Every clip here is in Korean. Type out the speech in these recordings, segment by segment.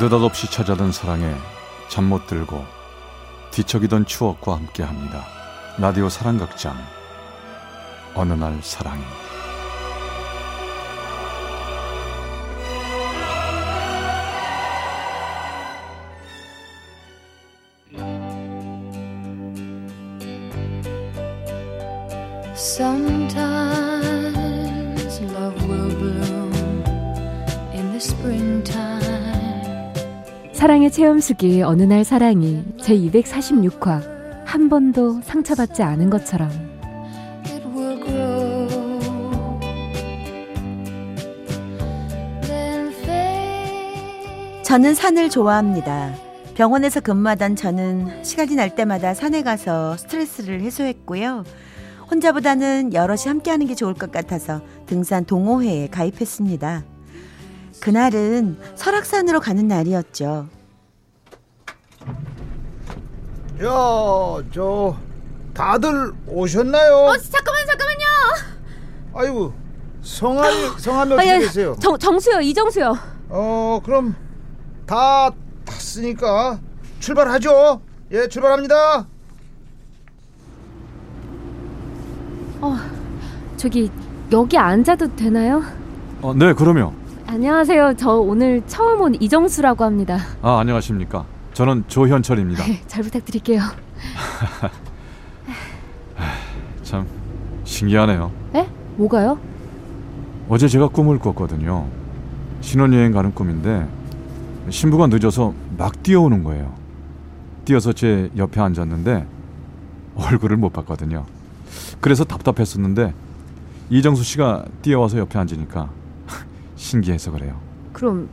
느닷없이 찾아든 사랑에 잠 못 들고 뒤척이던 추억과 함께합니다. 라디오 사랑극장 어느 날 사랑이 Sometimes love will bloom in the springtime. 사랑의 체험수기 어느 날 사랑이 제 246화 한 번도 상처받지 않은 것처럼. 저는 산을 좋아합니다. 병원에서 근무하던 저는 시간이 날 때마다 산에 가서 스트레스를 해소했고요. 혼자보다는 여럿이 함께하는 게 좋을 것 같아서 등산 동호회에 가입했습니다. 그날은 설악산으로 가는 날이었죠. 야, 저 다들 오셨나요? 어, 잠깐만 잠깐만요 아이고, 성함이 성함이 어떻게 되세요? 정, 정수요 이정수요 어, 그럼 다 탔으니까 출발하죠. 예, 출발합니다. 저기 여기 앉아도 되나요? 어, 네 그럼요. 안녕하세요 저 오늘 처음 온 이정수라고 합니다 아 안녕하십니까. 저는 조현철입니다. 네, 잘 부탁드릴게요 참 신기하네요. 에? 뭐가요? 어제 제가 꿈을 꿨거든요. 신혼여행 가는 꿈인데 신부가 늦어서 막 뛰어오는 거예요. 뛰어서 제 옆에 앉았는데 얼굴을 못 봤거든요. 그래서 답답했었는데 이정수 씨가 뛰어와서 옆에 앉으니까 신기해서 그래요. 그럼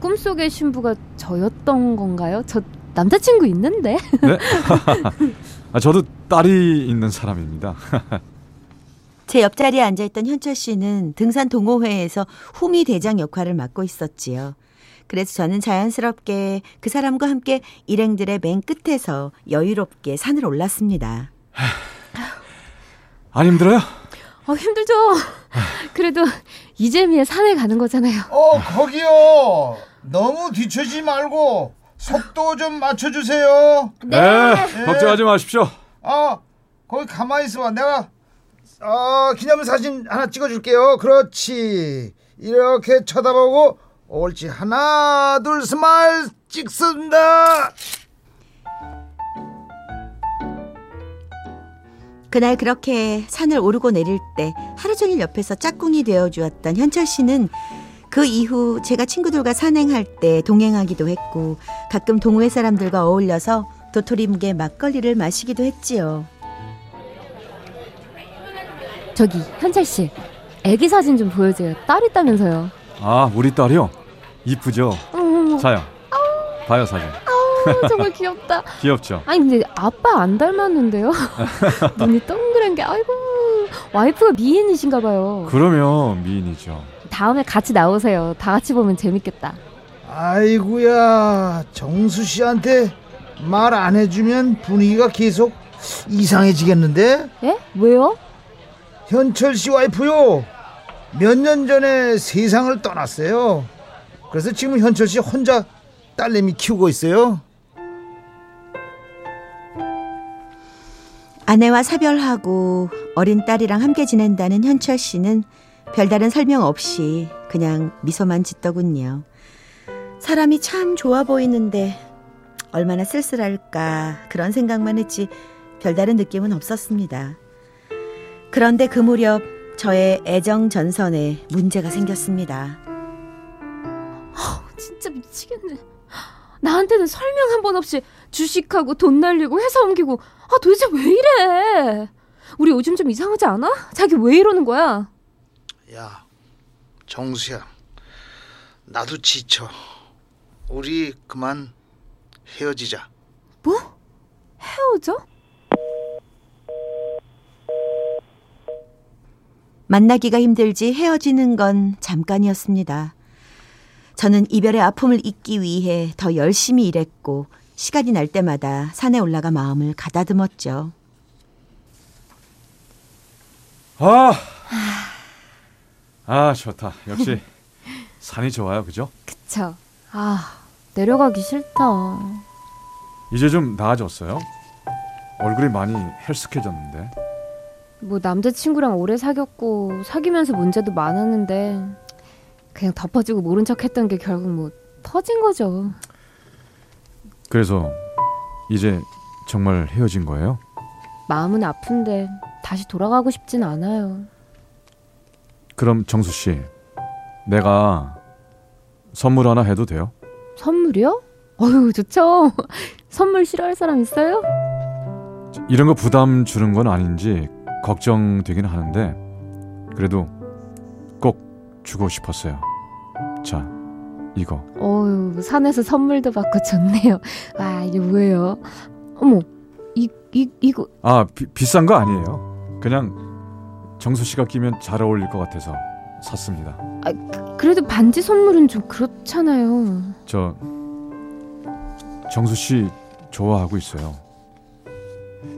꿈속의 신부가 저였던 건가요? 저 남자친구 있는데 네? 아, 저도 딸이 있는 사람입니다. 제 옆자리에 앉아있던 현철 씨는 등산 동호회에서 후미 대장 역할을 맡고 있었지요. 그래서 저는 자연스럽게 그 사람과 함께 일행들의 맨 끝에서 여유롭게 산을 올랐습니다. 안 힘들어요? 어 힘들죠 그래도 이재미의 산에 가는 거잖아요 어, 거기요. 너무 뒤처지 말고 속도 좀 맞춰주세요. 네. 걱정하지 마십시오. 아, 거기 가만히 있어봐. 내가 어, 기념 사진 하나 찍어줄게요. 그렇지. 이렇게 쳐다보고 옳지. 하나, 둘, 스마일 찍습니다. 그날 그렇게 산을 오르고 내릴 때 하루 종일 옆에서 짝꿍이 되어 주었던 현철 씨는 그 이후 제가 친구들과 산행할 때 동행하기도 했고 가끔 동호회 사람들과 어울려서 도토리묵에 막걸리를 마시기도 했지요. 저기 현철 씨 애기 사진 좀 보여줘요 딸 있다면서요 아, 우리 딸이요? 이쁘죠? 자요. 봐요, 사진. 정말 귀엽다 귀엽죠? 아니 근데 아빠 안 닮았는데요 눈이 동그란 게 아이고 와이프가 미인이신가 봐요 그러면 미인이죠. 다음에 같이 나오세요. 다 같이 보면 재밌겠다. 아이구야 정수 씨한테 말 안 해주면 분위기가 계속 이상해지겠는데? 예? 왜요? 현철 씨 와이프요. 몇 년 전에 세상을 떠났어요. 그래서 지금 현철 씨 혼자 딸내미 키우고 있어요. 아내와 사별하고 어린 딸이랑 함께 지낸다는 현철 씨는 별다른 설명 없이 그냥 미소만 짓더군요. 사람이 참 좋아 보이는데 얼마나 쓸쓸할까 그런 생각만 했지 별다른 느낌은 없었습니다. 그런데 그 무렵 저의 애정 전선에 문제가 생겼습니다. 진짜 미치겠네 나한테는 설명 한 번 없이 주식하고 돈 날리고 회사 옮기고 아 도대체 왜 이래 우리 요즘 좀 이상하지 않아? 자기 왜 이러는 거야? 야 정수야 나도 지쳐 우리 그만 헤어지자 뭐? 헤어져? 만나기가 힘들지 헤어지는 건 잠깐이었습니다. 저는 이별의 아픔을 잊기 위해 더 열심히 일했고 시간이 날 때마다 산에 올라가 마음을 가다듬었죠. 아, 아 좋다. 역시 산이 좋아요, 그죠? 그쵸 아 내려가기 싫다. 이제 좀 나아졌어요? 얼굴이 많이 헬스케졌는데. 뭐 남자친구랑 오래 사귀었고 사귀면서 문제도 많았는데 그냥 덮어지고 모른 척 했던 게 결국 뭐 터진 거죠. 그래서 이제 정말 헤어진 거예요? 마음은 아픈데 다시 돌아가고 싶진 않아요. 그럼 정수 씨, 내가 선물 하나 해도 돼요? 선물이요? 어휴 좋죠. 선물 싫어할 사람 있어요? 이런 거 부담 주는 건 아닌지 걱정되긴 하는데 그래도 꼭 주고 싶었어요. 자, 이거. 어휴 산에서 선물도 받고 좋네요. 와 이게 뭐예요? 어머 이 이 이거 아, 비, 비싼 거 아니에요. 그냥 정수 씨가 끼면 잘 어울릴 것 같아서 샀습니다. 그래도 반지 선물은 좀 그렇잖아요. 저 정수 씨 좋아하고 있어요.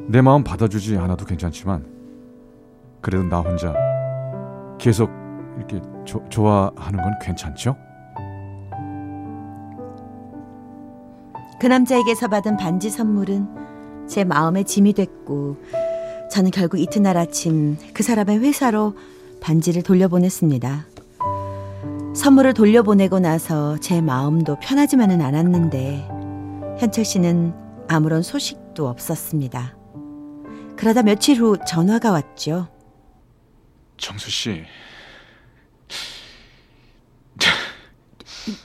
내 마음 받아주지 않아도 괜찮지만 그래도 나 혼자 계속 이렇게 조- 좋아하는 건 괜찮죠? 그 남자에게서 받은 반지 선물은 제 마음의 짐이 됐고 저는 결국 이튿날 아침 그 사람의 회사로 반지를 돌려보냈습니다. 선물을 돌려보내고 나서 제 마음도 편하지만은 않았는데 현철 씨는 아무런 소식도 없었습니다. 그러다 며칠 후 전화가 왔죠. 정수 씨,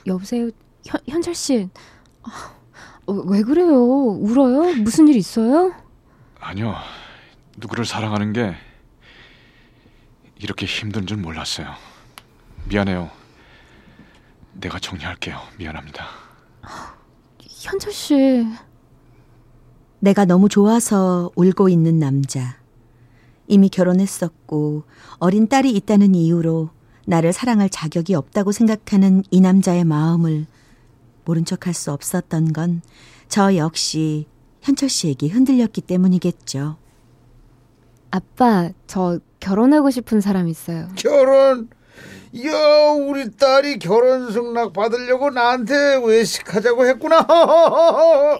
여보세요 현, 현철 씨. 아, 어, 왜 그래요? 울어요? 무슨 일 있어요? 아니요. 누구를 사랑하는 게 이렇게 힘든 줄 몰랐어요. 미안해요. 내가 정리할게요. 미안합니다. 현철 씨. 내가 너무 좋아서 울고 있는 남자. 이미 결혼했었고 어린 딸이 있다는 이유로 나를 사랑할 자격이 없다고 생각하는 이 남자의 마음을 모른 척할 수 없었던 건 저 역시 현철 씨에게 흔들렸기 때문이겠죠. 아빠, 저 결혼하고 싶은 사람 있어요. 결혼 야 우리 딸이 결혼 승낙 받으려고 나한테 외식하자고 했구나 아,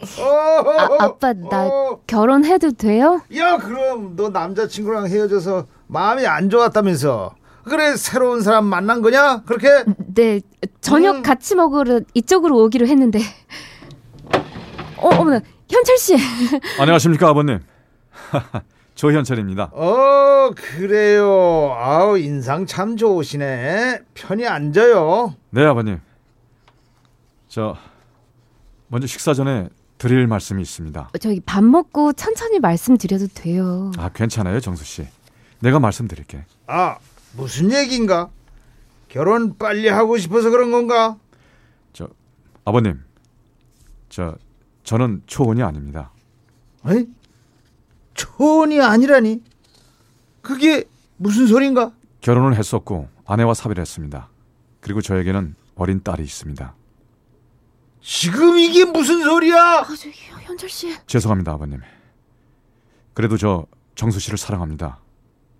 아빠, 나 어. 결혼해도 돼요? 야 그럼 너 남자친구랑 헤어져서 마음이 안 좋았다면서 그래 새로운 사람 만난 거냐 그렇게 네, 저녁 음. 같이 먹으러 이쪽으로 오기로 했는데. 어, 어머나, 현철 씨. 안녕하십니까 아버님. 조현철입니다. 어 그래요 아우 인상 참 좋으시네 편히 앉아요 네 아버님. 저 먼저 식사 전에 드릴 말씀이 있습니다. 저기 밥 먹고 천천히 말씀드려도 돼요. 아 괜찮아요 정수 씨. 내가 말씀드릴게. 아 무슨 얘기인가 결혼 빨리 하고 싶어서 그런 건가 저 아버님. 저 저는 초혼이 아닙니다. 에이? 초혼이 아니라니 그게 무슨 소린가 결혼을 했었고 아내와 사별을 했습니다. 그리고 저에게는 어린 딸이 있습니다. 지금 이게 무슨 소리야 아, 저기 현철 씨. 죄송합니다 아버님. 그래도 저 정수 씨를 사랑합니다.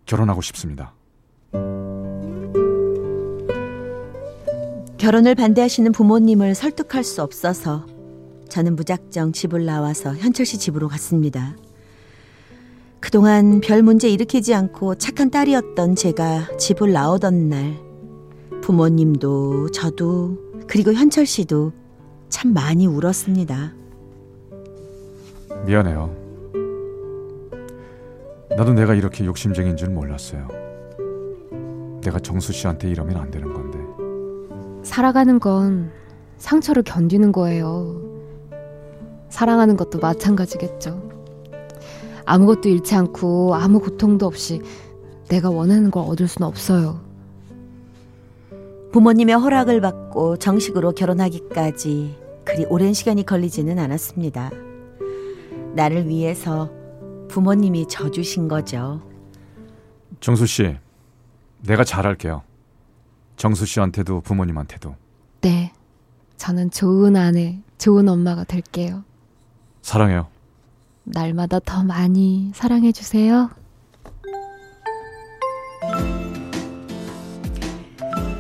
결혼하고 싶습니다. 결혼을 반대하시는 부모님을 설득할 수 없어서 저는 무작정 집을 나와서 현철 씨 집으로 갔습니다. 그동안 별 문제 일으키지 않고 착한 딸이었던 제가 집을 나오던 날 부모님도 저도 그리고 현철 씨도 참 많이 울었습니다. 미안해요. 나도 내가 이렇게 욕심쟁인 줄 몰랐어요. 내가 정수 씨한테 이러면 안 되는 건데. 살아가는 건 상처를 견디는 거예요. 사랑하는 것도 마찬가지겠죠. 아무것도 잃지 않고 아무 고통도 없이 내가 원하는 걸 얻을 수는 없어요. 부모님의 허락을 받고 정식으로 결혼하기까지 그리 오랜 시간이 걸리지는 않았습니다. 나를 위해서 부모님이 져주신 거죠. 정수 씨, 내가 잘할게요. 정수 씨한테도 부모님한테도 네. 저는 좋은 아내, 좋은 엄마가 될게요. 사랑해요. 날마다 더 많이 사랑해주세요.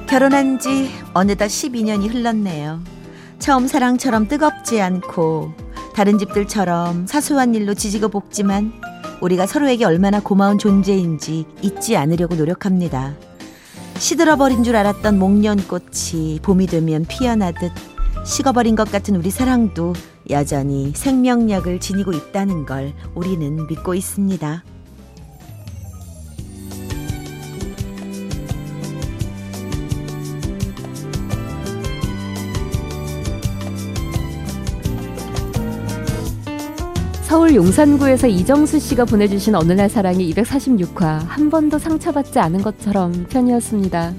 결혼한 지 어느덧 12년이 흘렀네요. 처음 사랑처럼 뜨겁지 않고 다른 집들처럼 사소한 일로 지지고 볶지만 우리가 서로에게 얼마나 고마운 존재인지 잊지 않으려고 노력합니다. 시들어버린 줄 알았던 목련꽃이 봄이 되면 피어나듯 식어버린 것 같은 우리 사랑도 여전히 생명력을 지니고 있다는 걸 우리는 믿고 있습니다. 서울 용산구에서 이정수 씨가 보내주신 어느 날 사랑이 246화 한 번도 상처받지 않은 것처럼 편이었습니다.